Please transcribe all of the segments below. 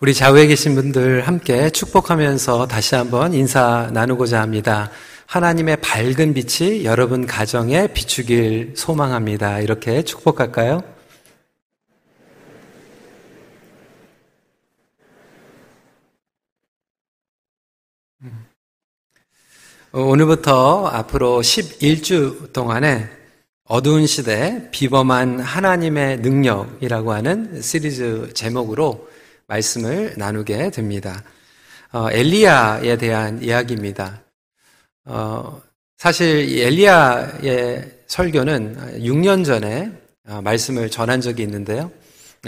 우리 좌우에 계신 분들 함께 축복하면서 다시 한번 인사 나누고자 합니다. 하나님의 밝은 빛이 여러분 가정에 비추길 소망합니다. 이렇게 축복할까요? 어, 오늘부터 앞으로 11주 동안에 어두운 시대 비범한 하나님의 능력이라고 하는 시리즈 제목으로 말씀을 나누게 됩니다. 어, 엘리야에 대한 이야기입니다. 어, 사실 엘리야의 설교는 6년 전에 어, 말씀을 전한 적이 있는데요.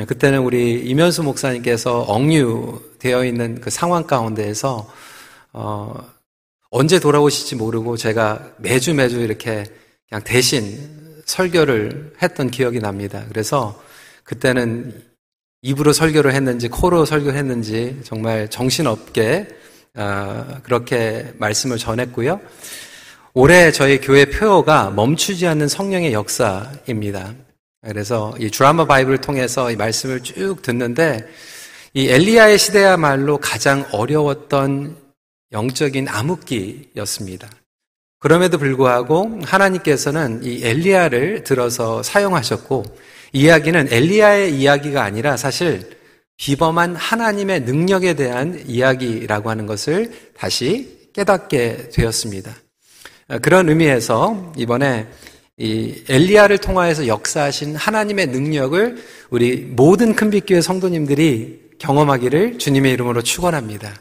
그때는 우리 이면수 목사님께서 억류되어 있는 그 상황 가운데에서 어, 언제 돌아오실지 모르고 제가 매주 매주 이렇게 그냥 대신 설교를 했던 기억이 납니다. 그래서 그때는 입으로 설교를 했는지 코로 설교를 했는지 정말 정신없게 어, 그렇게 말씀을 전했고요. 올해 저희 교회 표어가 멈추지 않는 성령의 역사입니다. 그래서 이 드라마 바이블을 통해서 이 말씀을 쭉 듣는데 이 엘리야의 시대야말로 가장 어려웠던 영적인 암흑기였습니다. 그럼에도 불구하고 하나님께서는 이 엘리야를 들어서 사용하셨고 이야기는 엘리야의 이야기가 아니라 사실 비범한 하나님의 능력에 대한 이야기라고 하는 것을 다시 깨닫게 되었습니다. 그런 의미에서 이번에 이 엘리야를 통하여서 역사하신 하나님의 능력을 우리 모든 큰빛교회 성도님들이 경험하기를 주님의 이름으로 축원합니다.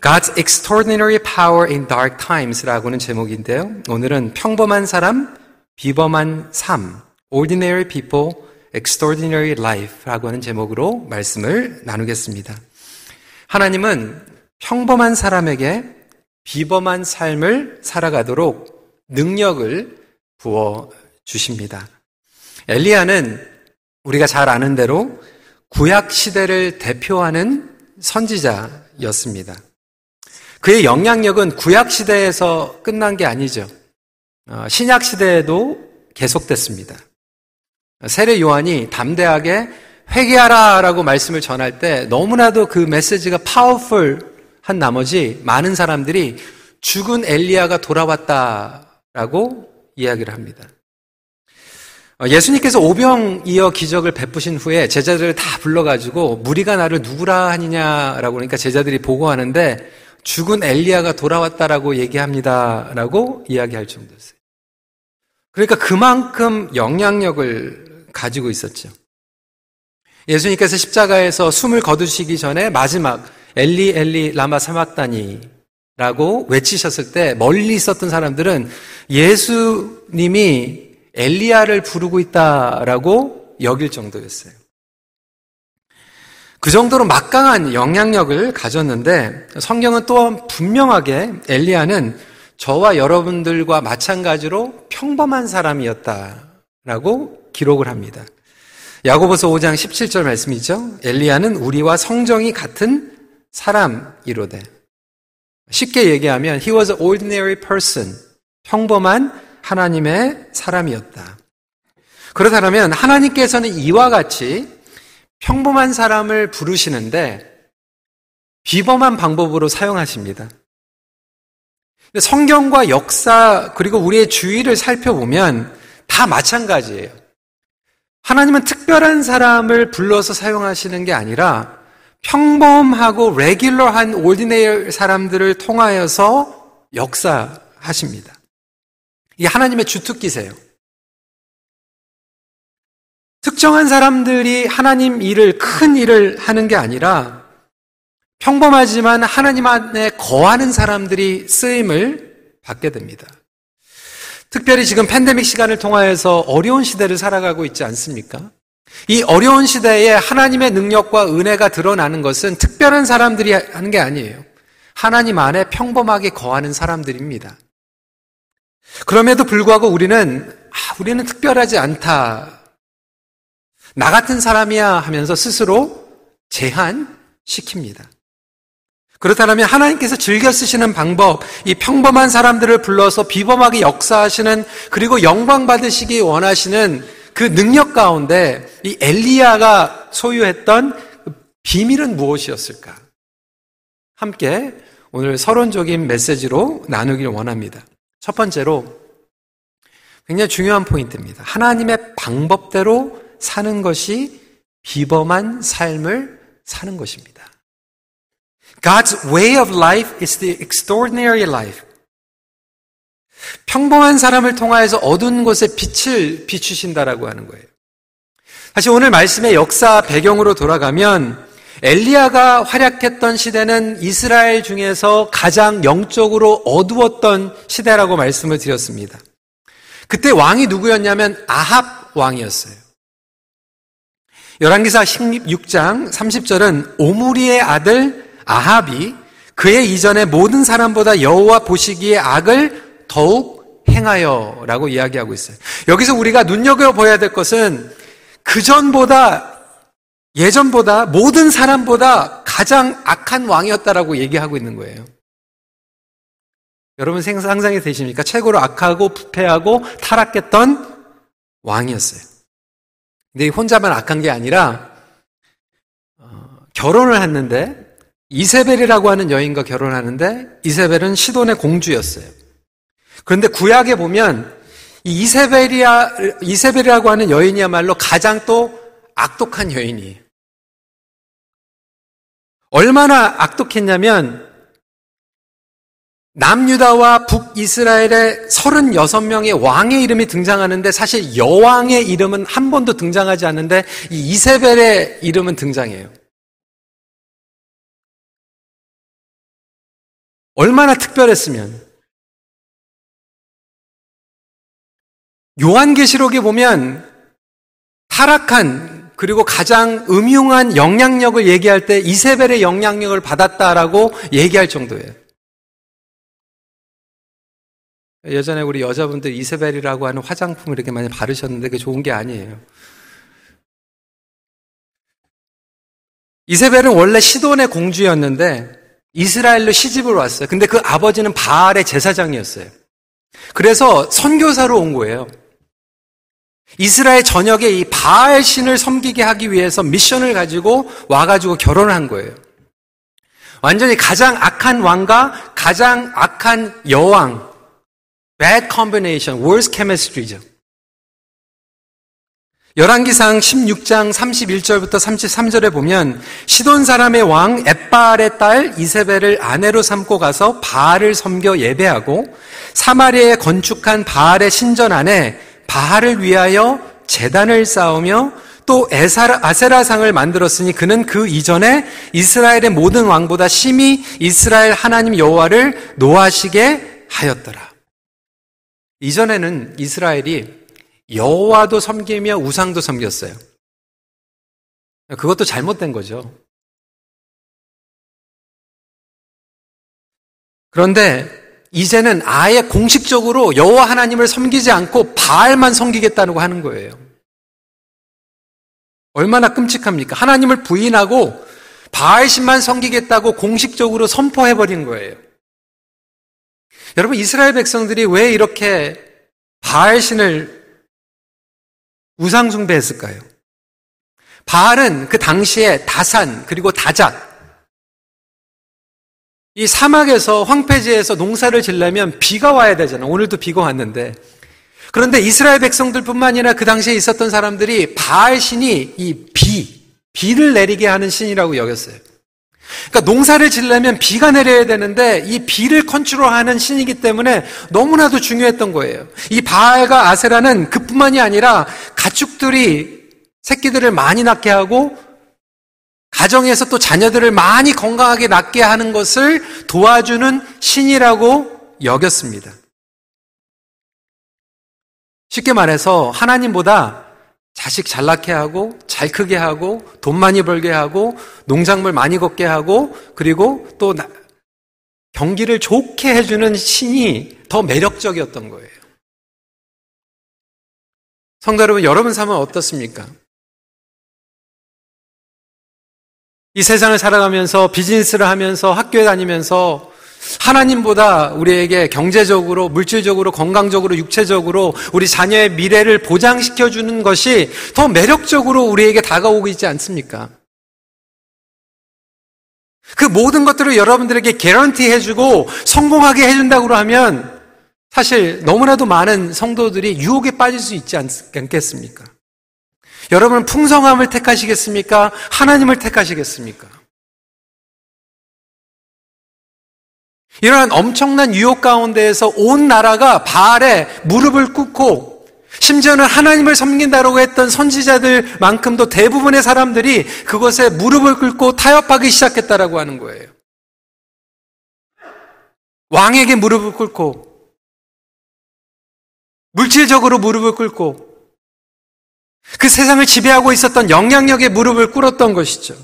God's Extraordinary Power in Dark Times라고는 제목인데요. 오늘은 평범한 사람, 비범한 삶, Ordinary People, Extraordinary Life라고 하는 제목으로 말씀을 나누겠습니다. 하나님은 평범한 사람에게 비범한 삶을 살아가도록 능력을 부어 주십니다. 엘리야는 우리가 잘 아는 대로 구약 시대를 대표하는 선지자였습니다. 그의 영향력은 구약 시대에서 끝난 게 아니죠. 어, 신약 시대에도 계속됐습니다. 세례 요한이 담대하게 회개하라 라고 말씀을 전할 때 너무나도 그 메시지가 파워풀한 나머지 많은 사람들이 죽은 엘리야가 돌아왔다 라고 이야기를 합니다. 어, 예수님께서 오병이어 기적을 베푸신 후에 제자들을 다 불러가지고 무리가 나를 누구라 하느냐라고 그러니까 제자들이 보고하는데 죽은 엘리야가 돌아왔다라고 얘기합니다라고 이야기할 정도였어요. 그러니까 그만큼 영향력을 가지고 있었죠. 예수님께서 십자가에서 숨을 거두시기 전에 마지막 엘리 엘리 라마 사막다니라고 외치셨을 때 멀리 있었던 사람들은 예수님이 엘리야를 부르고 있다라고 여길 정도였어요. 그 정도로 막강한 영향력을 가졌는데 성경은 또 분명하게 엘리야는 저와 여러분들과 마찬가지로 평범한 사람이었다라고 기록을 합니다. 야고보서 5장 17절 말씀이죠. 엘리야는 우리와 성정이 같은 사람이로되. 쉽게 얘기하면 he was an ordinary person. 평범한 하나님의 사람이었다. 그렇다면 하나님께서는 이와 같이 평범한 사람을 부르시는데 비범한 방법으로 사용하십니다. 성경과 역사 그리고 우리의 주위를 살펴보면 다 마찬가지예요. 하나님은 특별한 사람을 불러서 사용하시는 게 아니라 평범하고 레귤러한 올디네일 사람들을 통하여서 역사하십니다. 이게 하나님의 주특기세요. 특정한 사람들이 하나님 일을, 큰 일을 하는 게 아니라 평범하지만 하나님 안에 거하는 사람들이 쓰임을 받게 됩니다. 특별히 지금 팬데믹 시간을 통하여서 어려운 시대를 살아가고 있지 않습니까? 이 어려운 시대에 하나님의 능력과 은혜가 드러나는 것은 특별한 사람들이 하는 게 아니에요. 하나님 안에 평범하게 거하는 사람들입니다. 그럼에도 불구하고 우리는, 아, 우리는 특별하지 않다. 나 같은 사람이야 하면서 스스로 제한시킵니다. 그렇다면 하나님께서 즐겨 쓰시는 방법, 이 평범한 사람들을 불러서 비범하게 역사하시는 그리고 영광 받으시기 원하시는 그 능력 가운데 이 엘리야가 소유했던 비밀은 무엇이었을까? 함께 오늘 서론적인 메시지로 나누길 원합니다. 첫 번째로 굉장히 중요한 포인트입니다. 하나님의 방법대로 사는 것이 비범한 삶을 사는 것입니다. God's way of life is the extraordinary life. 평범한 사람을 통하여서 어두운 곳에 빛을 비추신다라고 하는 거예요. 사실 오늘 말씀의 역사 배경으로 돌아가면 엘리야가 활약했던 시대는 이스라엘 중에서 가장 영적으로 어두웠던 시대라고 말씀을 드렸습니다. 그때 왕이 누구였냐면 아합 왕이었어요. 열왕기사 16장 30절은 오므리의 아들 아합이 그의 이전에 모든 사람보다 여호와 보시기에 악을 더욱 행하여 라고 이야기하고 있어요. 여기서 우리가 눈여겨 보아야 될 것은 그 전보다 예전보다 모든 사람보다 가장 악한 왕이었다라고 얘기하고 있는 거예요. 여러분 상상이 되십니까? 최고로 악하고 부패하고 타락했던 왕이었어요. 근데 혼자만 악한 게 아니라 어, 결혼을 했는데 이세벨이라고 하는 여인과 결혼하는데 이세벨은 시돈의 공주였어요. 그런데 구약에 보면 이 이세벨이야 이세벨이라고 하는 여인이야말로 가장 또 악독한 여인이에요. 얼마나 악독했냐면 남유다와 북이스라엘의 36명의 왕의 이름이 등장하는데 사실 여왕의 이름은 한 번도 등장하지 않는데 이 이세벨의 이름은 등장해요. 얼마나 특별했으면 요한계시록에 보면 타락한 그리고 가장 음흉한 영향력을 얘기할 때 이세벨의 영향력을 받았다라고 얘기할 정도예요. 예전에 우리 여자분들 이세벨이라고 하는 화장품을 이렇게 많이 바르셨는데 그게 좋은 게 아니에요. 이세벨은 원래 시돈의 공주였는데 이스라엘로 시집을 왔어요. 근데 그 아버지는 바알의 제사장이었어요. 그래서 선교사로 온 거예요. 이스라엘 전역에 이 바알 신을 섬기게 하기 위해서 미션을 가지고 와가지고 결혼을 한 거예요. 완전히 가장 악한 왕과 가장 악한 여왕, bad combination, worst chemistry죠. 열왕기상 16장 31절부터 33절에 보면 시돈 사람의 왕 에빠알의 딸 이세벨을 아내로 삼고 가서 바알을 섬겨 예배하고 사마리아에 건축한 바알의 신전 안에 바알을 위하여 재단을 쌓으며 또 에사라, 아세라상을 만들었으니 그는 그 이전에 이스라엘의 모든 왕보다 심히 이스라엘 하나님 여호와를 노하시게 하였더라. 이전에는 이스라엘이 여호와도 섬기며 우상도 섬겼어요. 그것도 잘못된 거죠. 그런데 이제는 아예 공식적으로 여호와 하나님을 섬기지 않고 바알만 섬기겠다고 하는 거예요. 얼마나 끔찍합니까? 하나님을 부인하고 바알신만 섬기겠다고 공식적으로 선포해 버린 거예요. 여러분 이스라엘 백성들이 왜 이렇게 바알신을 우상 숭배했을까요? 바알은 그 당시에 다산 그리고 다작 이 사막에서 황폐지에서 농사를 지려면 비가 와야 되잖아. 오늘도 비가 왔는데. 그런데 이스라엘 백성들뿐만 아니라 그 당시에 있었던 사람들이 바알 신이 이 비, 비를 내리게 하는 신이라고 여겼어요. 그러니까 농사를 지려면 비가 내려야 되는데 이 비를 컨트롤하는 신이기 때문에 너무나도 중요했던 거예요. 이 바알과 아세라는 그뿐만이 아니라 가축들이 새끼들을 많이 낳게 하고 가정에서 또 자녀들을 많이 건강하게 낳게 하는 것을 도와주는 신이라고 여겼습니다. 쉽게 말해서 하나님보다 자식 잘 낳게 하고 잘 크게 하고 돈 많이 벌게 하고 농작물 많이 걷게 하고 그리고 또 경기를 좋게 해주는 신이 더 매력적이었던 거예요. 성도 여러분, 여러분 삶은 어떻습니까? 이 세상을 살아가면서 비즈니스를 하면서 학교에 다니면서 하나님보다 우리에게 경제적으로, 물질적으로, 건강적으로, 육체적으로 우리 자녀의 미래를 보장시켜주는 것이 더 매력적으로 우리에게 다가오고 있지 않습니까? 그 모든 것들을 여러분들에게 개런티 해주고 성공하게 해준다고 하면 사실 너무나도 많은 성도들이 유혹에 빠질 수 있지 않겠습니까? 여러분은 풍성함을 택하시겠습니까? 하나님을 택하시겠습니까? 이러한 엄청난 유혹 가운데에서 온 나라가 바알에 무릎을 꿇고 심지어는 하나님을 섬긴다라고 했던 선지자들만큼도 대부분의 사람들이 그것에 무릎을 꿇고 타협하기 시작했다라고 하는 거예요. 왕에게 무릎을 꿇고 물질적으로 무릎을 꿇고 그 세상을 지배하고 있었던 영향력에 무릎을 꿇었던 것이죠.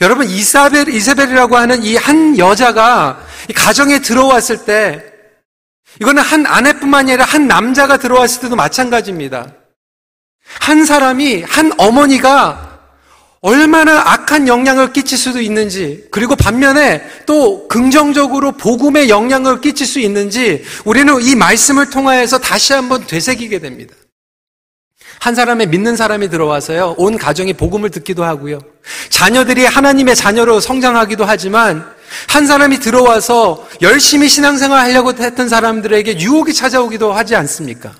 여러분 이사벨 이세벨이라고 하는 이 한 여자가 가정에 들어왔을 때 이거는 한 아내뿐만이 아니라 한 남자가 들어왔을 때도 마찬가지입니다. 한 사람이, 한 어머니가 얼마나 악한 영향을 끼칠 수도 있는지, 그리고 반면에 또 긍정적으로 복음의 영향을 끼칠 수 있는지, 우리는 이 말씀을 통하여서 다시 한번 되새기게 됩니다. 한 사람의 믿는 사람이 들어와서요, 온 가정이 복음을 듣기도 하고요. 자녀들이 하나님의 자녀로 성장하기도 하지만, 한 사람이 들어와서 열심히 신앙생활 하려고 했던 사람들에게 유혹이 찾아오기도 하지 않습니까?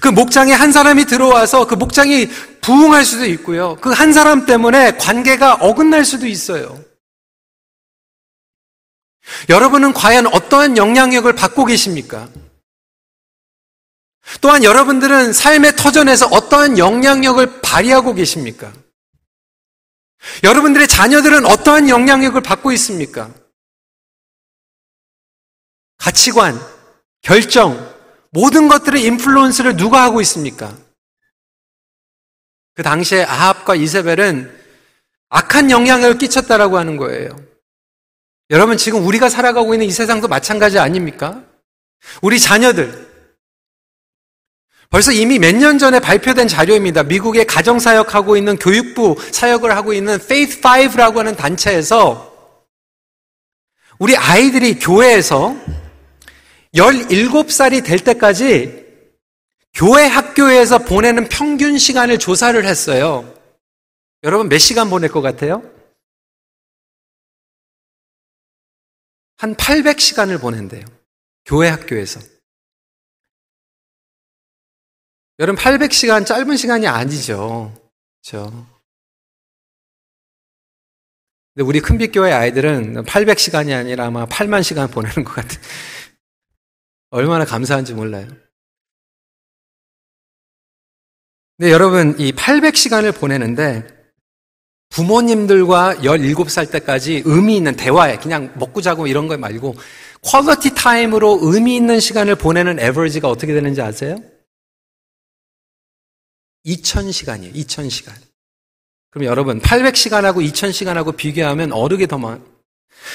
그 목장에 한 사람이 들어와서 그 목장이 부흥할 수도 있고요. 그 한 사람 때문에 관계가 어긋날 수도 있어요. 여러분은 과연 어떠한 영향력을 받고 계십니까? 또한 여러분들은 삶의 터전에서 어떠한 영향력을 발휘하고 계십니까? 여러분들의 자녀들은 어떠한 영향력을 받고 있습니까? 가치관, 결정, 모든 것들의 인플루언스를 누가 하고 있습니까? 그 당시에 아합과 이세벨은 악한 영향을 끼쳤다라고 하는 거예요. 여러분 지금 우리가 살아가고 있는 이 세상도 마찬가지 아닙니까? 우리 자녀들, 벌써 이미 몇 년 전에 발표된 자료입니다. 미국의 가정 사역하고 있는 교육부 사역을 하고 있는 Faith 5라고 하는 단체에서 우리 아이들이 교회에서 17살이 될 때까지 교회 학교에서 보내는 평균 시간을 조사를 했어요. 여러분 몇 시간 보낼 것 같아요? 한 800시간을 보낸대요. 교회 학교에서. 여러분 800시간 짧은 시간이 아니죠. 그렇죠? 근데 우리 큰빛교회 아이들은 800시간이 아니라 아마 8만 시간 보내는 것 같아요. 얼마나 감사한지 몰라요. 근데 여러분, 이 800시간을 보내는데 부모님들과 17살 때까지 의미 있는 대화에 그냥 먹고 자고 이런 거 말고 퀄러티 타임으로 의미 있는 시간을 보내는 에버리지가 어떻게 되는지 아세요? 2000시간이에요. 2000시간. 그럼 여러분 800시간하고 2000시간하고 비교하면 어느 게 더 많?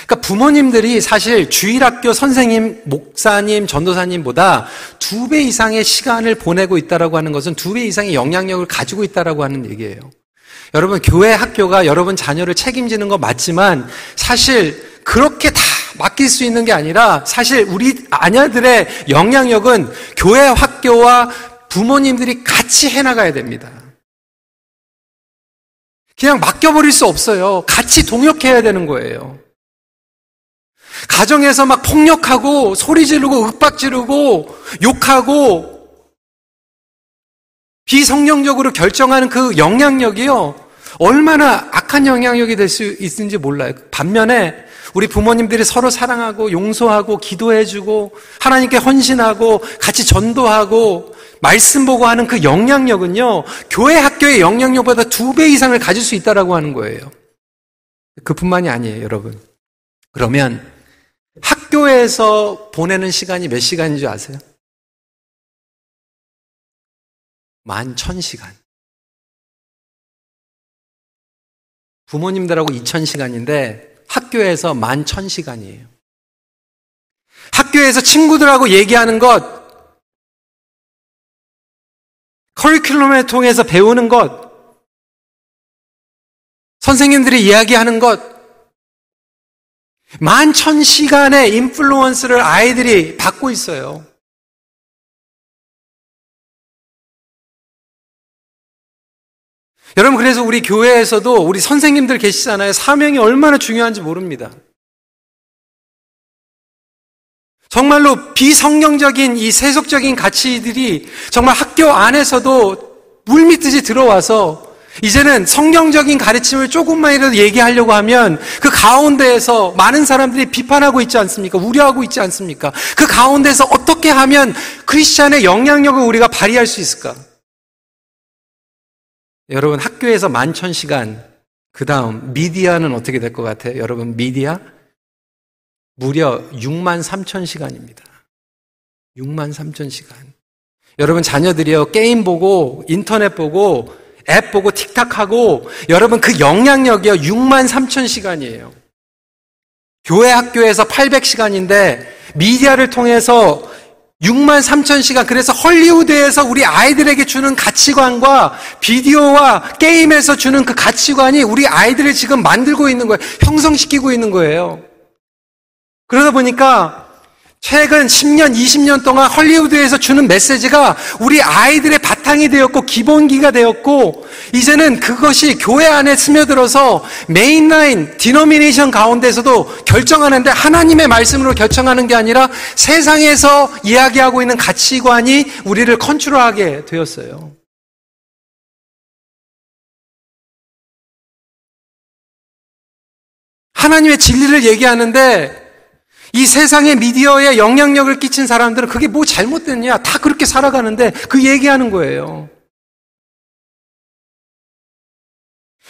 그러니까 부모님들이 사실 주일학교 선생님, 목사님, 전도사님보다 두 배 이상의 시간을 보내고 있다라고 하는 것은 두 배 이상의 영향력을 가지고 있다라고 하는 얘기예요. 여러분 교회 학교가 여러분 자녀를 책임지는 거 맞지만 사실 그렇게 다 맡길 수 있는 게 아니라 사실 우리 아녀들의 영향력은 교회 학교와 부모님들이 같이 해나가야 됩니다. 그냥 맡겨버릴 수 없어요. 같이 동역해야 되는 거예요. 가정에서 막 폭력하고 소리 지르고 윽박 지르고 욕하고 비성령적으로 결정하는 그 영향력이요. 얼마나 악한 영향력이 될 수 있는지 몰라요. 반면에 우리 부모님들이 서로 사랑하고 용서하고 기도해주고 하나님께 헌신하고 같이 전도하고 말씀 보고 하는 그 영향력은요, 교회 학교의 영향력보다 두 배 이상을 가질 수 있다라고 하는 거예요. 그뿐만이 아니에요, 여러분. 그러면 학교에서 보내는 시간이 몇 시간인 줄 아세요? 만 천 시간. 부모님들하고 이천 시간인데 학교에서 만 천 시간이에요. 학교에서 친구들하고 얘기하는 것, 커리큘럼을 통해서 배우는 것, 선생님들이 이야기하는 것, 만천 시간의 인플루언스를 아이들이 받고 있어요. 여러분, 그래서 우리 교회에서도 우리 선생님들 계시잖아요. 사명이 얼마나 중요한지 모릅니다. 정말로 비성경적인 이 세속적인 가치들이 정말 학교 안에서도 물밑듯이 들어와서 이제는 성경적인 가르침을 조금만이라도 얘기하려고 하면 그 가운데에서 많은 사람들이 비판하고 있지 않습니까? 우려하고 있지 않습니까? 그 가운데서 어떻게 하면 크리스찬의 영향력을 우리가 발휘할 수 있을까? 여러분 학교에서 만천 시간 그 다음 미디어는 어떻게 될 것 같아요? 여러분 미디어 무려 6만 3천 시간입니다. 6만 3천 시간. 여러분 자녀들이요 게임 보고 인터넷 보고 앱 보고 틱탁 하고 여러분 그 영향력이요 6만 3천 시간이에요. 교회 학교에서 800시간인데 미디어를 통해서 6만 3천 시간. 그래서 헐리우드에서 우리 아이들에게 주는 가치관과 비디오와 게임에서 주는 그 가치관이 우리 아이들을 지금 만들고 있는 거예요. 형성시키고 있는 거예요. 그러다 보니까 최근 10년, 20년 동안 헐리우드에서 주는 메시지가 우리 아이들의 바탕이 되었고 기본기가 되었고 이제는 그것이 교회 안에 스며들어서 mainline denomination 가운데서도 결정하는데 하나님의 말씀으로 결정하는 게 아니라 세상에서 이야기하고 있는 가치관이 우리를 컨트롤하게 되었어요. 하나님의 진리를 얘기하는데 이 세상의 미디어에 영향력을 끼친 사람들은 그게 뭐 잘못됐냐? 다 그렇게 살아가는데 그 얘기하는 거예요.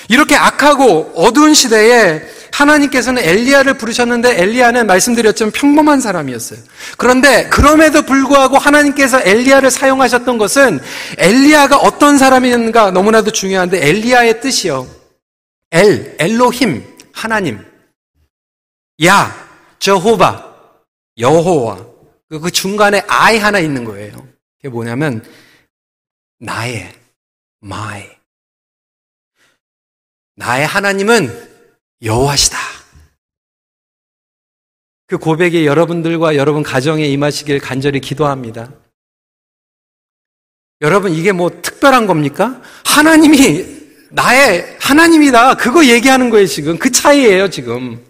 이렇게 악하고 어두운 시대에 하나님께서는 엘리야를 부르셨는데 엘리야는 말씀드렸지만 평범한 사람이었어요. 그런데 그럼에도 불구하고 하나님께서 엘리야를 사용하셨던 것은 엘리야가 어떤 사람인가 너무나도 중요한데 엘리야의 뜻이요. 엘, 엘로힘, 하나님. 야, 저호바, 여호와. 그, 그 중간에 아이 하나 있는 거예요. 그게 뭐냐면, 나의, my. 나의 하나님은 여호와시다. 그 고백이 여러분들과 여러분 가정에 임하시길 간절히 기도합니다. 여러분, 이게 뭐 특별한 겁니까? 하나님이 나의 하나님이다. 그거 얘기하는 거예요, 지금. 그 차이예요, 지금.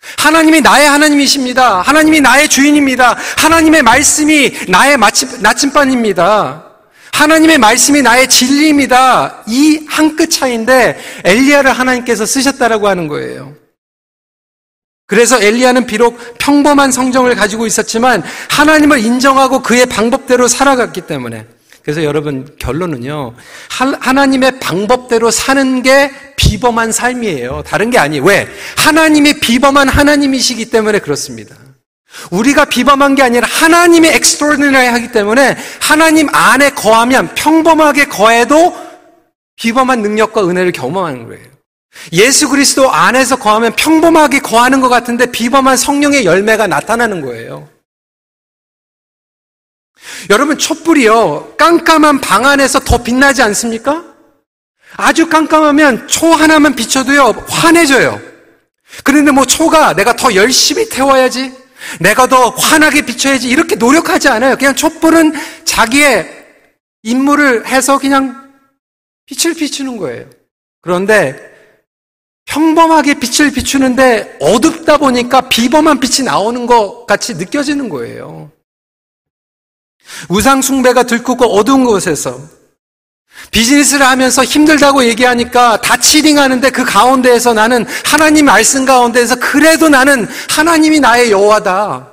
하나님이 나의 하나님이십니다. 하나님이 나의 주인입니다. 하나님의 말씀이 나의 마침, 나침반입니다. 하나님의 말씀이 나의 진리입니다. 이 한 끗 차이인데 엘리야를 하나님께서 쓰셨다라고 하는 거예요. 그래서 엘리야는 비록 평범한 성정을 가지고 있었지만 하나님을 인정하고 그의 방법대로 살아갔기 때문에 그래서 여러분 결론은요. 하나님의 방법대로 사는 게 비범한 삶이에요. 다른 게 아니에요. 왜? 하나님이 비범한 하나님이시기 때문에 그렇습니다. 우리가 비범한 게 아니라 하나님이 extraordinary 하기 때문에 하나님 안에 거하면 평범하게 거해도 비범한 능력과 은혜를 경험하는 거예요. 예수 그리스도 안에서 거하면 평범하게 거하는 것 같은데 비범한 성령의 열매가 나타나는 거예요. 여러분 촛불이요 깜깜한 방 안에서 더 빛나지 않습니까? 아주 깜깜하면 초 하나만 비춰도요 환해져요. 그런데 뭐 초가 내가 더 열심히 태워야지, 내가 더 환하게 비춰야지 이렇게 노력하지 않아요. 그냥 촛불은 자기의 임무를 해서 그냥 빛을 비추는 거예요. 그런데 평범하게 빛을 비추는데 어둡다 보니까 비범한 빛이 나오는 것 같이 느껴지는 거예요. 우상숭배가 들끓고 어두운 곳에서 비즈니스를 하면서 힘들다고 얘기하니까 다 치링하는데 그 가운데에서 나는 하나님 말씀 가운데에서 그래도 나는 하나님이 나의 여호와다.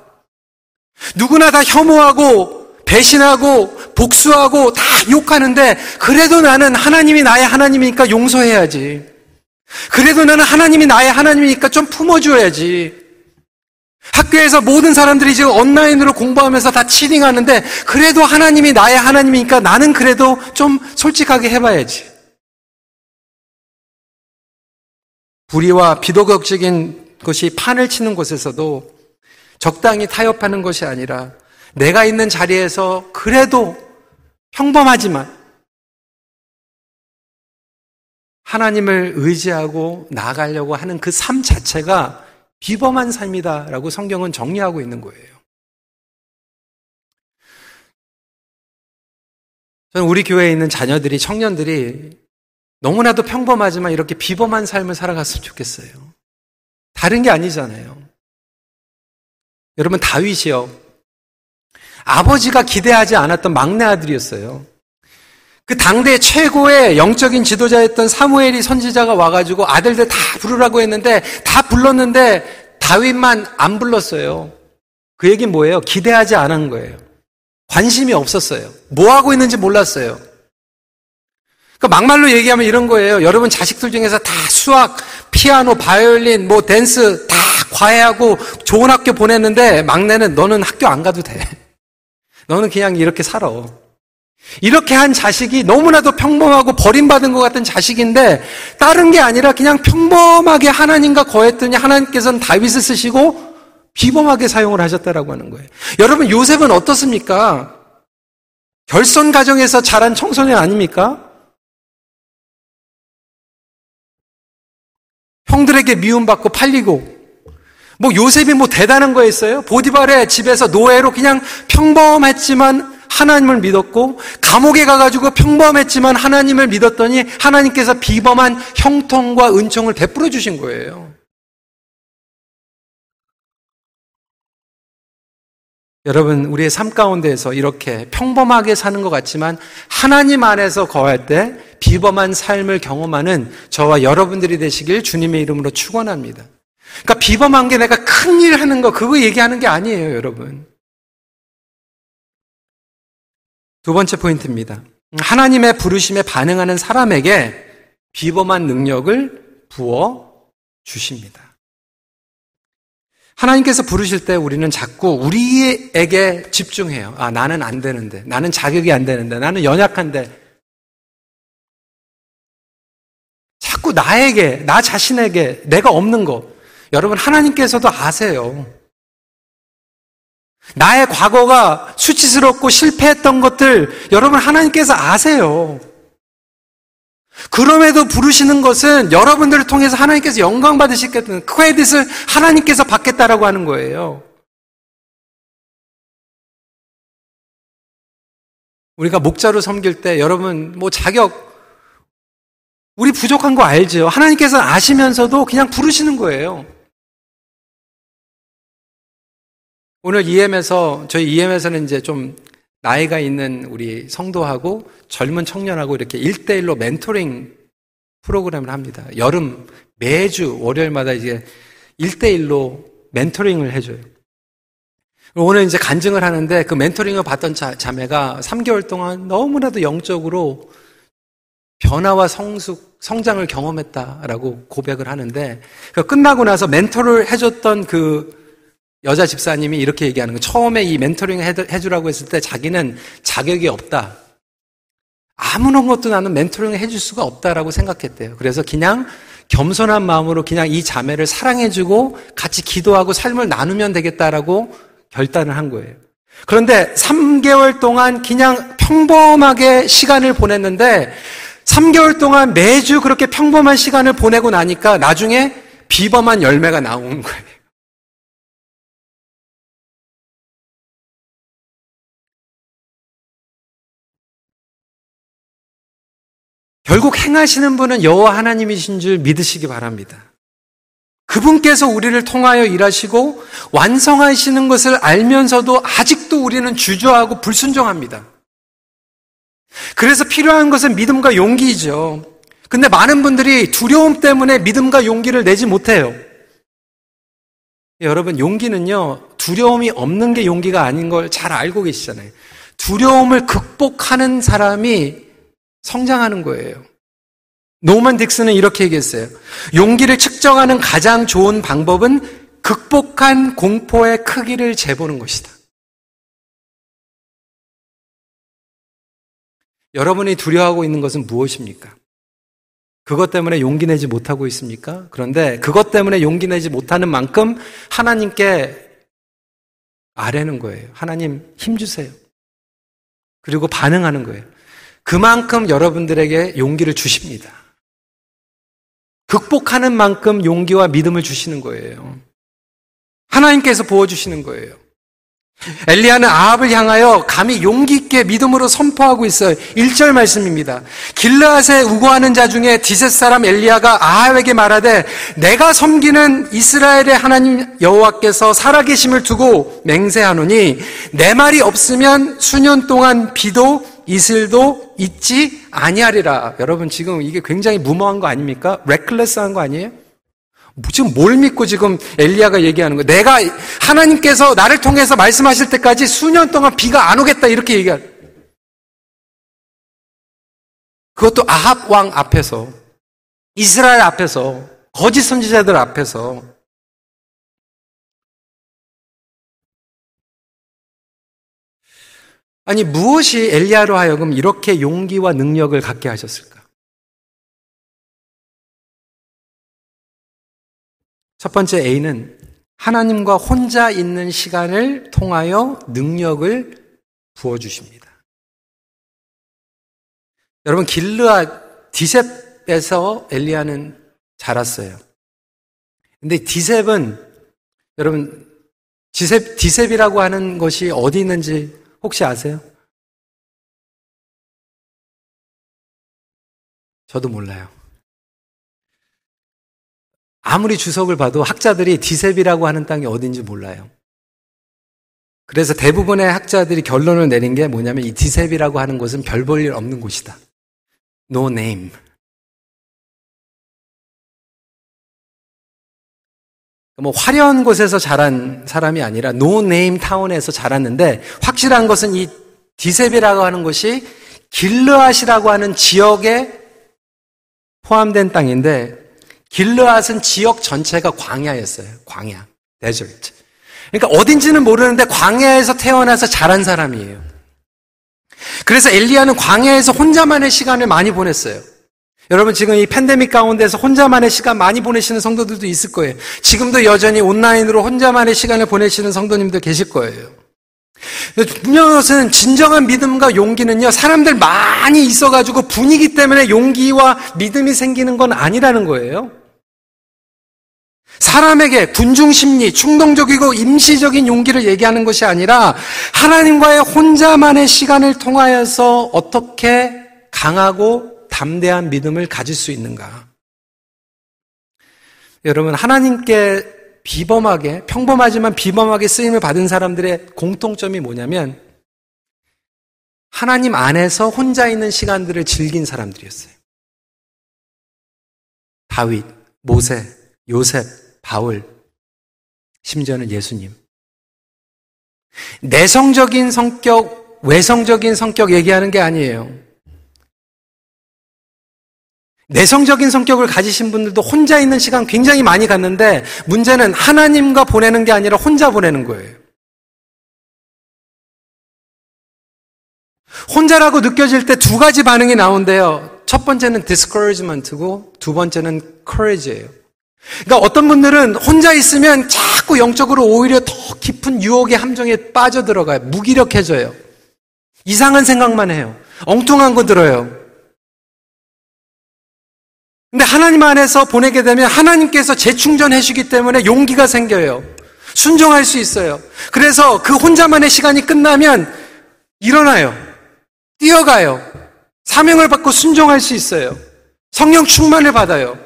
누구나 다 혐오하고 배신하고 복수하고 다 욕하는데 그래도 나는 하나님이 나의 하나님이니까 용서해야지. 그래도 나는 하나님이 나의 하나님이니까 좀 품어줘야지. 학교에서 모든 사람들이 지금 온라인으로 공부하면서 다 치딩하는데 그래도 하나님이 나의 하나님이니까 나는 그래도 좀 솔직하게 해봐야지. 불의와 비도덕적인 것이 판을 치는 곳에서도 적당히 타협하는 것이 아니라 내가 있는 자리에서 그래도 평범하지만 하나님을 의지하고 나아가려고 하는 그 삶 자체가 비범한 삶이다라고 성경은 정리하고 있는 거예요. 저는 우리 교회에 있는 자녀들이, 청년들이 너무나도 평범하지만 이렇게 비범한 삶을 살아갔으면 좋겠어요. 다른 게 아니잖아요. 여러분, 다윗이요. 아버지가 기대하지 않았던 막내 아들이었어요. 그 당대 최고의 영적인 지도자였던 사무엘이 선지자가 와가지고 아들들 다 부르라고 했는데 다 불렀는데 다윗만 안 불렀어요. 그 얘기 뭐예요? 기대하지 않은 거예요. 관심이 없었어요. 뭐 하고 있는지 몰랐어요. 그 막말로 얘기하면 이런 거예요. 여러분 자식들 중에서 다 수학, 피아노, 바이올린, 뭐 댄스 다 과외하고 좋은 학교 보냈는데 막내는 너는 학교 안 가도 돼. 너는 그냥 이렇게 살아. 이렇게 한 자식이 너무나도 평범하고 버림받은 것 같은 자식인데 다른 게 아니라 그냥 평범하게 하나님과 거했더니 하나님께서는 다윗을 쓰시고 비범하게 사용을 하셨다라고 하는 거예요. 여러분 요셉은 어떻습니까? 결선 가정에서 자란 청소년 아닙니까? 형들에게 미움받고 팔리고 뭐 요셉이 뭐 대단한 거였어요? 보디발의 집에서 노예로 그냥 평범했지만 하나님을 믿었고 감옥에 가가지고 평범했지만 하나님을 믿었더니 하나님께서 비범한 형통과 은총을 베풀어 주신 거예요. 여러분, 우리의 삶 가운데에서 이렇게 평범하게 사는 것 같지만 하나님 안에서 거할 때 비범한 삶을 경험하는 저와 여러분들이 되시길 주님의 이름으로 축원합니다. 그러니까 비범한 게 내가 큰 일 하는 거 그거 얘기하는 게 아니에요, 여러분. 두 번째 포인트입니다. 하나님의 부르심에 반응하는 사람에게 비범한 능력을 부어 주십니다. 하나님께서 부르실 때 우리는 자꾸 우리에게 집중해요. 아, 나는 안 되는데. 나는 자격이 안 되는데. 나는 연약한데. 자꾸 나에게, 나 자신에게 내가 없는 거. 여러분, 하나님께서도 아세요. 나의 과거가 수치스럽고 실패했던 것들, 여러분, 하나님께서 아세요. 그럼에도 부르시는 것은 여러분들을 통해서 하나님께서 영광 받으시겠다는 크레딧을 하나님께서 받겠다라고 하는 거예요. 우리가 목자로 섬길 때 여러분 뭐 자격 우리 부족한 거 알죠? 하나님께서 아시면서도 그냥 부르시는 거예요. 오늘 EM에서 저희 EM에서는 이제 좀 나이가 있는 우리 성도하고 젊은 청년하고 이렇게 1대1로 멘토링 프로그램을 합니다. 여름 매주 월요일마다 이제 1대1로 멘토링을 해줘요. 오늘 이제 간증을 하는데 그 멘토링을 받던 자, 자매가 3개월 동안 너무나도 영적으로 변화와 성숙, 성장을 경험했다라고 고백을 하는데 그 끝나고 나서 멘토를 해줬던 그 여자 집사님이 이렇게 얘기하는 거예요. 처음에 이 멘토링 해주라고 했을 때 자기는 자격이 없다. 아무런 것도 나는 멘토링을 해줄 수가 없다라고 생각했대요. 그래서 그냥 겸손한 마음으로 그냥 이 자매를 사랑해주고 같이 기도하고 삶을 나누면 되겠다라고 결단을 한 거예요. 그런데 3개월 동안 그냥 평범하게 시간을 보냈는데 3개월 동안 매주 그렇게 평범한 시간을 보내고 나니까 나중에 비범한 열매가 나오는 거예요. 결국 행하시는 분은 여호와 하나님이신 줄 믿으시기 바랍니다. 그분께서 우리를 통하여 일하시고 완성하시는 것을 알면서도 아직도 우리는 주저하고 불순종합니다. 그래서 필요한 것은 믿음과 용기이죠. 근데 많은 분들이 두려움 때문에 믿음과 용기를 내지 못해요. 여러분, 용기는요, 두려움이 없는 게 용기가 아닌 걸 잘 알고 계시잖아요. 두려움을 극복하는 사람이 성장하는 거예요. 노만 딕스는 이렇게 얘기했어요. 용기를 측정하는 가장 좋은 방법은 극복한 공포의 크기를 재보는 것이다. 여러분이 두려워하고 있는 것은 무엇입니까? 그것 때문에 용기 내지 못하고 있습니까? 그런데 그것 때문에 용기 내지 못하는 만큼 하나님께 아뢰는 거예요. 하나님 힘주세요. 그리고 반응하는 거예요. 그만큼 여러분들에게 용기를 주십니다. 극복하는 만큼 용기와 믿음을 주시는 거예요. 하나님께서 부어주시는 거예요. 엘리야는 아합을 향하여 감히 용기 있게 믿음으로 선포하고 있어요. 1절 말씀입니다. 길르앗에 우거하는 자 중에 디셋 사람 엘리야가 아합에게 말하되 내가 섬기는 이스라엘의 하나님 여호와께서 살아계심을 두고 맹세하노니 내 말이 없으면 수년 동안 비도 이슬도 있지 아니하리라. 여러분 지금 이게 굉장히 무모한 거 아닙니까? 레클레스한 거 아니에요? 지금 뭘 믿고 지금 엘리야가 얘기하는 거예요? 내가 하나님께서 나를 통해서 말씀하실 때까지 수년 동안 비가 안 오겠다 이렇게 얘기할. 그것도 아합 왕 앞에서 이스라엘 앞에서 거짓 선지자들 앞에서 아니 무엇이 엘리야로 하여금 이렇게 용기와 능력을 갖게 하셨을까? 첫 번째 A는 하나님과 혼자 있는 시간을 통하여 능력을 부어 주십니다. 여러분, 길르아 디셉에서 엘리야는 자랐어요. 근데 디셉은, 여러분, 디셉, 디셉이라고 하는 것이 어디 있는지 혹시 아세요? 저도 몰라요. 아무리 주석을 봐도 학자들이 디셉이라고 하는 땅이 어딘지 몰라요. 그래서 대부분의 학자들이 결론을 내린 게 뭐냐면 이 디셉이라고 하는 곳은 별 볼 일 없는 곳이다. No name. 뭐 화려한 곳에서 자란 사람이 아니라 no name town에서 자랐는데 확실한 것은 이 디셉이라고 하는 곳이 길르앗이라고 하는 지역에 포함된 땅인데 길르앗은 지역 전체가 광야였어요. 광야, desert. 그러니까 어딘지는 모르는데 광야에서 태어나서 자란 사람이에요. 그래서 엘리야는 광야에서 혼자만의 시간을 많이 보냈어요. 여러분 지금 이 팬데믹 가운데서 혼자만의 시간 많이 보내시는 성도들도 있을 거예요. 지금도 여전히 온라인으로 혼자만의 시간을 보내시는 성도님들 계실 거예요. 분명한 것은 진정한 믿음과 용기는요, 사람들 많이 있어가지고 분위기 때문에 용기와 믿음이 생기는 건 아니라는 거예요. 사람에게 군중 심리, 충동적이고 임시적인 용기를 얘기하는 것이 아니라 하나님과의 혼자만의 시간을 통하여서 어떻게 강하고 담대한 믿음을 가질 수 있는가. 여러분, 하나님께 비범하게, 평범하지만 비범하게 쓰임을 받은 사람들의 공통점이 뭐냐면 하나님 안에서 혼자 있는 시간들을 즐긴 사람들이었어요. 다윗, 모세, 요셉, 바울, 심지어는 예수님. 내성적인 성격, 외성적인 성격 얘기하는 게 아니에요. 내성적인 성격을 가지신 분들도 혼자 있는 시간 굉장히 많이 갔는데 문제는 하나님과 보내는 게 아니라 혼자 보내는 거예요. 혼자라고 느껴질 때 두 가지 반응이 나온대요. 첫 번째는 discouragement고 두 번째는 courage예요. 그러니까 어떤 분들은 혼자 있으면 자꾸 영적으로 오히려 더 깊은 유혹의 함정에 빠져들어가요. 무기력해져요. 이상한 생각만 해요. 엉뚱한 거 들어요. 근데 하나님 안에서 보내게 되면 하나님께서 재충전해 주기 때문에 용기가 생겨요. 순종할 수 있어요. 그래서 그 혼자만의 시간이 끝나면 일어나요. 뛰어가요. 사명을 받고 순종할 수 있어요. 성령 충만을 받아요.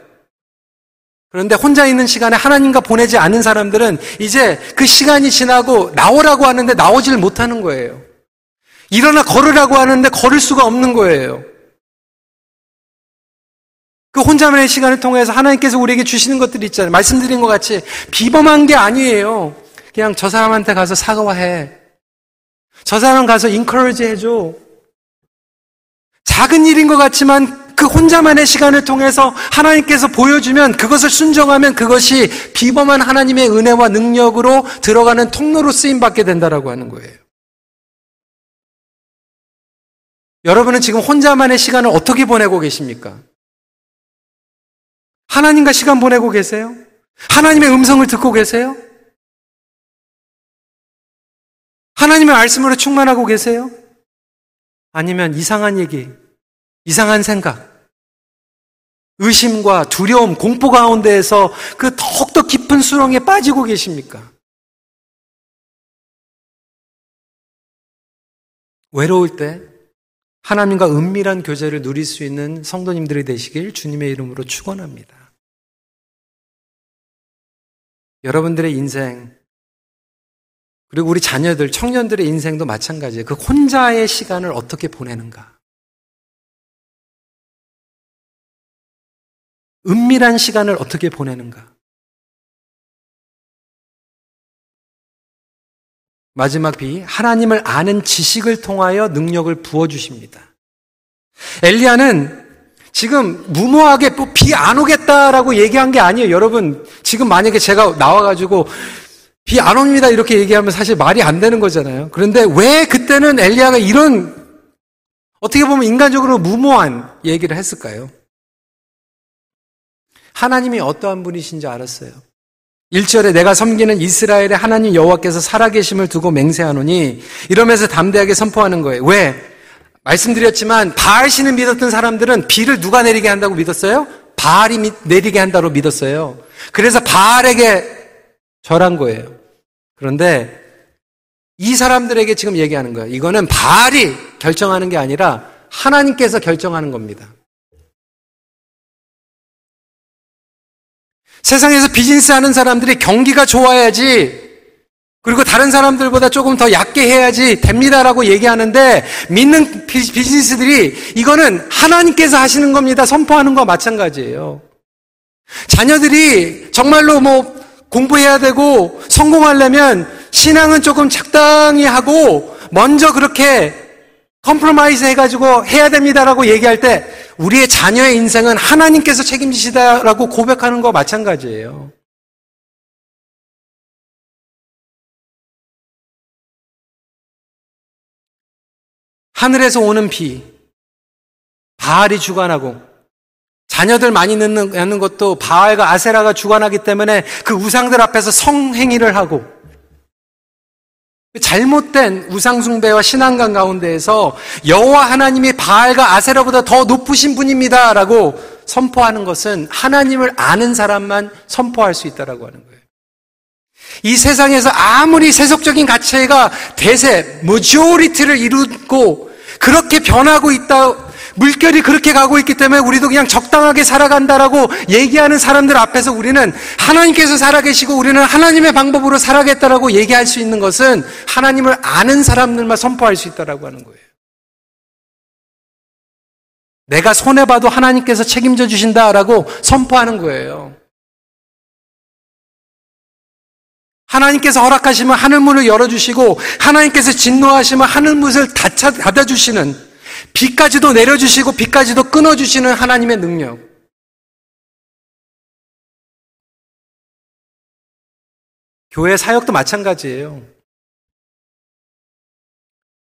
그런데 혼자 있는 시간에 하나님과 보내지 않은 사람들은 이제 그 시간이 지나고 나오라고 하는데 나오질 못하는 거예요. 일어나 걸으라고 하는데 걸을 수가 없는 거예요. 그 혼자만의 시간을 통해서 하나님께서 우리에게 주시는 것들이 있잖아요. 말씀드린 것 같이 비범한 게 아니에요. 그냥 저 사람한테 가서 사과해. 저 사람 가서 인커러지 해줘. 작은 일인 것 같지만 그 혼자만의 시간을 통해서 하나님께서 보여주면 그것을 순종하면 그것이 비범한 하나님의 은혜와 능력으로 들어가는 통로로 쓰임 받게 된다라고 하는 거예요. 여러분은 지금 혼자만의 시간을 어떻게 보내고 계십니까? 하나님과 시간 보내고 계세요? 하나님의 음성을 듣고 계세요? 하나님의 말씀으로 충만하고 계세요? 아니면 이상한 얘기, 이상한 생각, 의심과 두려움, 공포 가운데에서 그 더욱더 깊은 수렁에 빠지고 계십니까? 외로울 때 하나님과 은밀한 교제를 누릴 수 있는 성도님들이 되시길 주님의 이름으로 축원합니다. 여러분들의 인생 그리고 우리 자녀들, 청년들의 인생도 마찬가지예요. 그 혼자의 시간을 어떻게 보내는가? 은밀한 시간을 어떻게 보내는가? 마지막 비, 하나님을 아는 지식을 통하여 능력을 부어주십니다. 엘리야는 지금 무모하게 비안 오겠다라고 얘기한 게 아니에요. 여러분, 지금 만약에 제가 나와가지고 비 안 옵니다 이렇게 얘기하면 사실 말이 안 되는 거잖아요. 그런데 왜 그때는 엘리야가 이런 어떻게 보면 인간적으로 무모한 얘기를 했을까요? 하나님이 어떠한 분이신지 알았어요. 1절에 내가 섬기는 이스라엘의 하나님 여호와께서 살아계심을 두고 맹세하노니 이러면서 담대하게 선포하는 거예요. 왜? 말씀드렸지만 바알 신을 믿었던 사람들은 비를 누가 내리게 한다고 믿었어요? 바알이 내리게 한다고 믿었어요. 그래서 바알에게 절한 거예요. 그런데 이 사람들에게 지금 얘기하는 거예요. 이거는 바알이 결정하는 게 아니라 하나님께서 결정하는 겁니다. 세상에서 비즈니스 하는 사람들이 경기가 좋아야지 그리고 다른 사람들보다 조금 더 얕게 해야지 됩니다라고 얘기하는데 믿는 비즈니스들이 이거는 하나님께서 하시는 겁니다. 선포하는 거 마찬가지예요. 자녀들이 정말로 뭐 공부해야 되고 성공하려면 신앙은 조금 적당히 하고 먼저 그렇게 compromise 해가지고 해야 됩니다라고 얘기할 때 우리의 자녀의 인생은 하나님께서 책임지신다라고 고백하는 거 마찬가지예요. 하늘에서 오는 비, 바알이 주관하고 자녀들 많이 낳는 것도 바알과 아세라가 주관하기 때문에 그 우상들 앞에서 성행위를 하고 잘못된 우상숭배와 신앙관 가운데에서 여호와 하나님이 바알과 아세라보다 더 높으신 분입니다라고 선포하는 것은 하나님을 아는 사람만 선포할 수 있다라고 하는 거예요. 이 세상에서 아무리 세속적인 가치가 대세, 모조리티를 이루고 그렇게 변하고 있다 물결이 그렇게 가고 있기 때문에 우리도 그냥 적당하게 살아간다라고 얘기하는 사람들 앞에서 우리는 하나님께서 살아계시고 우리는 하나님의 방법으로 살아겠다라고 얘기할 수 있는 것은 하나님을 아는 사람들만 선포할 수 있다라고 하는 거예요. 내가 손해봐도 하나님께서 책임져 주신다라고 선포하는 거예요. 하나님께서 허락하시면 하늘문을 열어주시고 하나님께서 진노하시면 하늘문을 닫아주시는 비까지도 내려주시고 비까지도 끊어주시는 하나님의 능력. 교회 사역도 마찬가지예요.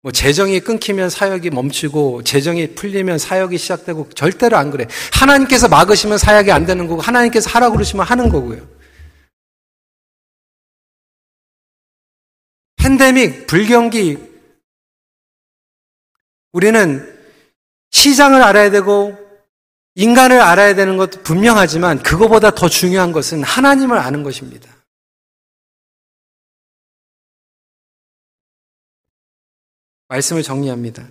뭐 재정이 끊기면 사역이 멈추고 재정이 풀리면 사역이 시작되고 절대로 안 그래. 하나님께서 막으시면 사역이 안 되는 거고 하나님께서 하라고 그러시면 하는 거고요. 팬데믹, 불경기 우리는 시장을 알아야 되고 인간을 알아야 되는 것도 분명하지만 그거보다 더 중요한 것은 하나님을 아는 것입니다. 말씀을 정리합니다.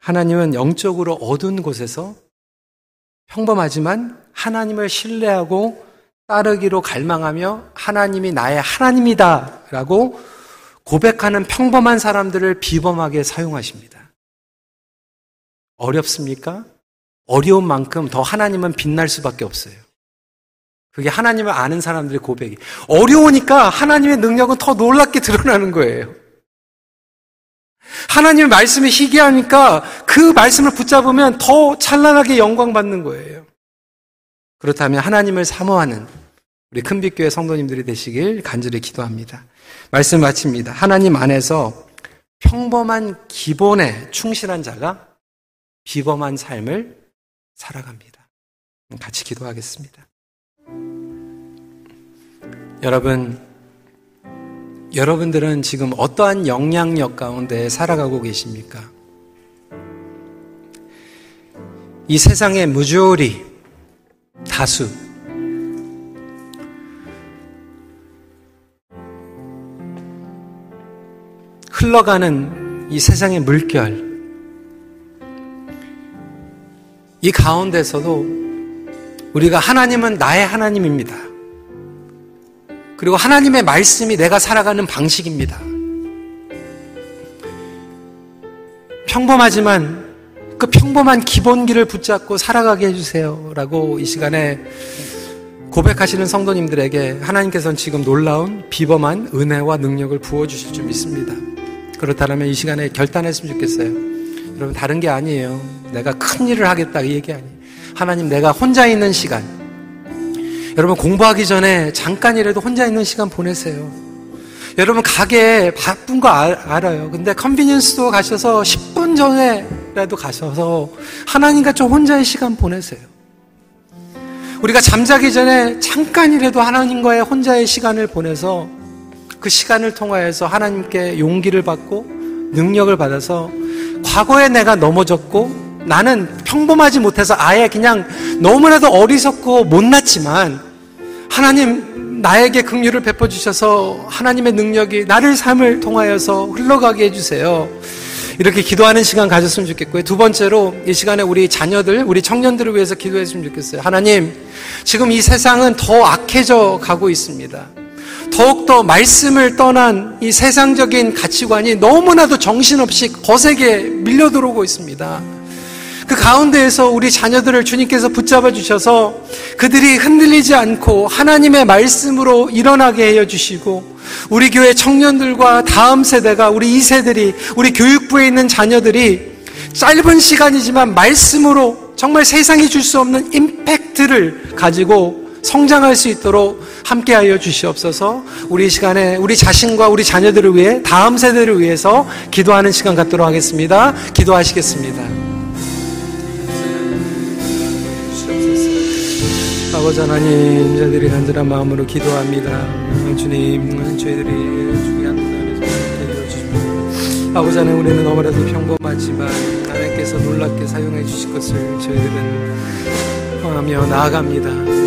하나님은 영적으로 어두운 곳에서 평범하지만 하나님을 신뢰하고 따르기로 갈망하며 하나님이 나의 하나님이다 라고 고백하는 평범한 사람들을 비범하게 사용하십니다. 어렵습니까? 어려운 만큼 더 하나님은 빛날 수밖에 없어요. 그게 하나님을 아는 사람들의 고백이. 어려우니까 하나님의 능력은 더 놀랍게 드러나는 거예요. 하나님의 말씀이 희귀하니까 그 말씀을 붙잡으면 더 찬란하게 영광 받는 거예요. 그렇다면 하나님을 사모하는 우리 큰빛교회 성도님들이 되시길 간절히 기도합니다. 말씀 마칩니다. 하나님 안에서 평범한 기본에 충실한 자가 비범한 삶을 살아갑니다. 같이 기도하겠습니다. 여러분, 여러분들은 지금 어떠한 영향력 가운데 살아가고 계십니까? 이 세상의 무조리, 다수, 흘러가는 이 세상의 물결, 이 가운데서도 우리가 하나님은 나의 하나님입니다. 그리고 하나님의 말씀이 내가 살아가는 방식입니다. 평범하지만 그 평범한 기본기를 붙잡고 살아가게 해주세요. 라고 이 시간에 고백하시는 성도님들에게 하나님께서는 지금 놀라운 비범한 은혜와 능력을 부어주실 줄 믿습니다. 그렇다면 이 시간에 결단했으면 좋겠어요. 여러분, 다른 게 아니에요. 내가 큰 일을 하겠다. 이 얘기 아니에요. 하나님, 내가 혼자 있는 시간. 여러분, 공부하기 전에 잠깐이라도 혼자 있는 시간 보내세요. 여러분, 가게 바쁜 거 알아요. 근데 convenience store 가셔서 10분 전에라도 가셔서 하나님과 좀 혼자의 시간 보내세요. 우리가 잠자기 전에 잠깐이라도 하나님과의 혼자의 시간을 보내서 그 시간을 통하여서 하나님께 용기를 받고 능력을 받아서 과거에 내가 넘어졌고 나는 평범하지 못해서 아예 그냥 너무나도 어리석고 못났지만 하나님 나에게 긍휼을 베풀어 주셔서 하나님의 능력이 나를 삶을 통하여서 흘러가게 해 주세요. 이렇게 기도하는 시간 가졌으면 좋겠고요. 두 번째로 이 시간에 우리 자녀들, 우리 청년들을 위해서 기도했으면 좋겠어요. 하나님, 지금 이 세상은 더 악해져 가고 있습니다. 더욱더 말씀을 떠난 이 세상적인 가치관이 너무나도 정신없이 거세게 밀려 들어오고 있습니다. 그 가운데에서 우리 자녀들을 주님께서 붙잡아 주셔서 그들이 흔들리지 않고 하나님의 말씀으로 일어나게 해 주시고 우리 교회 청년들과 다음 세대가 우리 2세들이 우리 교육부에 있는 자녀들이 짧은 시간이지만 말씀으로 정말 세상이 줄 수 없는 임팩트를 가지고 성장할 수 있도록 함께하여 주시옵소서. 우리 시간에 우리 자신과 우리 자녀들을 위해 다음 세대를 위해서 기도하는 시간 갖도록 하겠습니다. 기도하시겠습니다. 아버지 하나님 저희들이 간절한 마음으로 기도합니다 주님 저희들이 주의 한분 안에서 함께 주십니다 아버지 하나님 우리는 너무나도 평범하지만 하나님께서 놀랍게 사용해 주실 것을 저희들은 하며 나아갑니다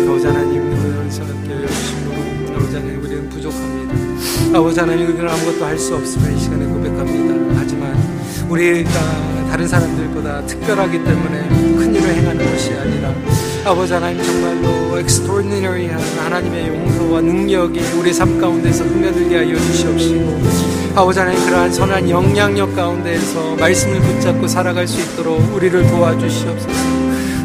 아버지 하나님 우리는 부족합니다. 아버지 하나님 우리는 아무것도 할 수 없음을 이 시간에 고백합니다. 하지만 우리가 다른 사람들보다 특별하기 때문에 큰 일을 행하는 것이 아니라 아버지 하나님 정말로 extraordinary한 하나님의 용서와 능력이 우리 삶 가운데서 흘려들게 하여 주시옵시고 아버지 하나님 그러한 선한 영향력 가운데에서 말씀을 붙잡고 살아갈 수 있도록 우리를 도와주시옵소서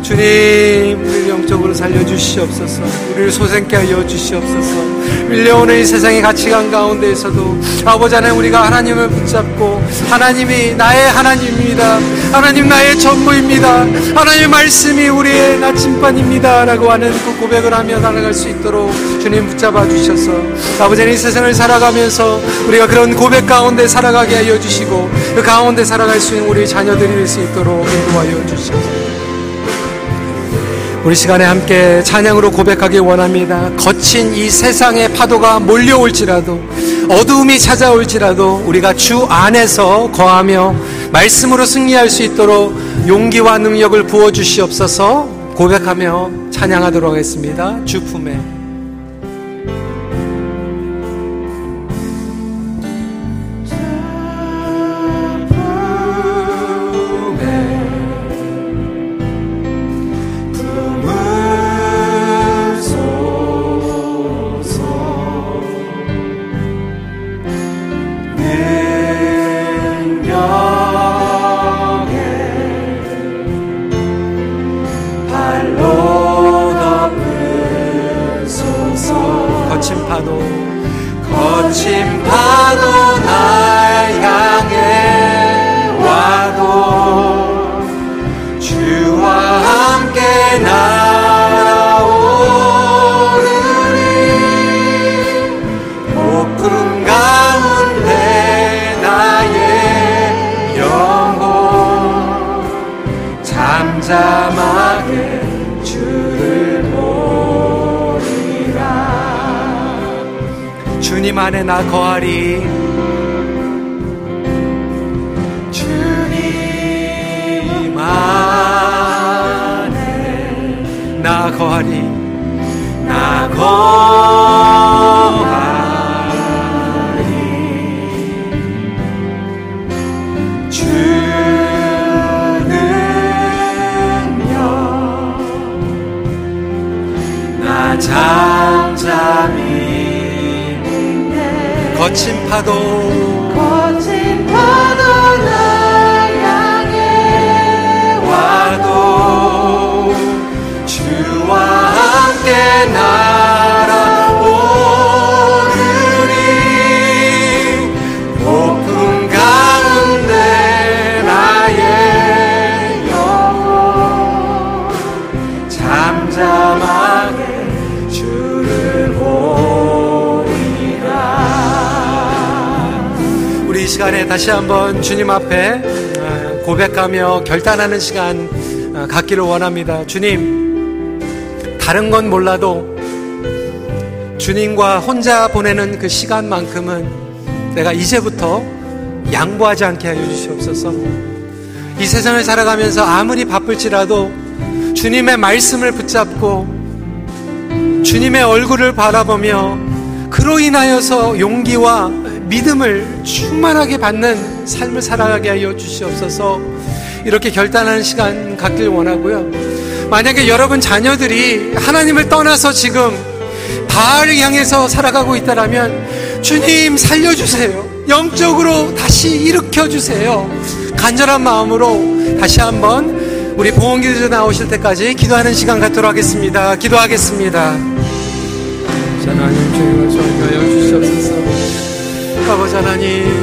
주님, 우리를 영적으로 살려주시옵소서. 우리를 소생케 하여 주시옵소서. 밀려오는 이 세상의 가치관 가운데에서도 아버지 하나님 우리가 하나님을 붙잡고 하나님이 나의 하나님입니다. 하나님 나의 전부입니다. 하나님의 말씀이 우리의 나침반입니다. 라고 하는 그 고백을 하며 살아갈 수 있도록 주님 붙잡아 주셔서 아버지 하나님 이 세상을 살아가면서 우리가 그런 고백 가운데 살아가게 하여 주시고 그 가운데 살아갈 수 있는 우리 자녀들이 될 수 있도록 인도하여 주셔서 우리 시간에 함께 찬양으로 고백하기 원합니다. 거친 이 세상의 파도가 몰려올지라도 어두움이 찾아올지라도 우리가 주 안에서 거하며 말씀으로 승리할 수 있도록 용기와 능력을 부어 주시옵소서 고백하며 찬양하도록 하겠습니다. 주 품에 잠잠히 거친 파도 거친 파도 나향해 와도 주와 함께 나 다시 한번 주님 앞에 아, 고백하며 결단하는 시간 아, 갖기를 원합니다. 주님, 다른 건 몰라도 주님과 혼자 보내는 그 시간만큼은 내가 이제부터 양보하지 않게 하여 주시옵소서. 이 세상을 살아가면서 아무리 바쁠지라도 주님의 말씀을 붙잡고 주님의 얼굴을 바라보며 그로 인하여서 용기와 믿음을 충만하게 받는 삶을 살아가게 하여 주시옵소서 이렇게 결단하는 시간 갖길 원하고요. 만약에 여러분 자녀들이 하나님을 떠나서 지금 바알을 향해서 살아가고 있다라면 주님 살려주세요. 영적으로 다시 일으켜 주세요. 간절한 마음으로 다시 한번 우리 보험기도 나오실 때까지 기도하는 시간 갖도록 하겠습니다. 기도하겠습니다. 하나님 주님을 존귀하여 주시옵소서. 아버지 하나님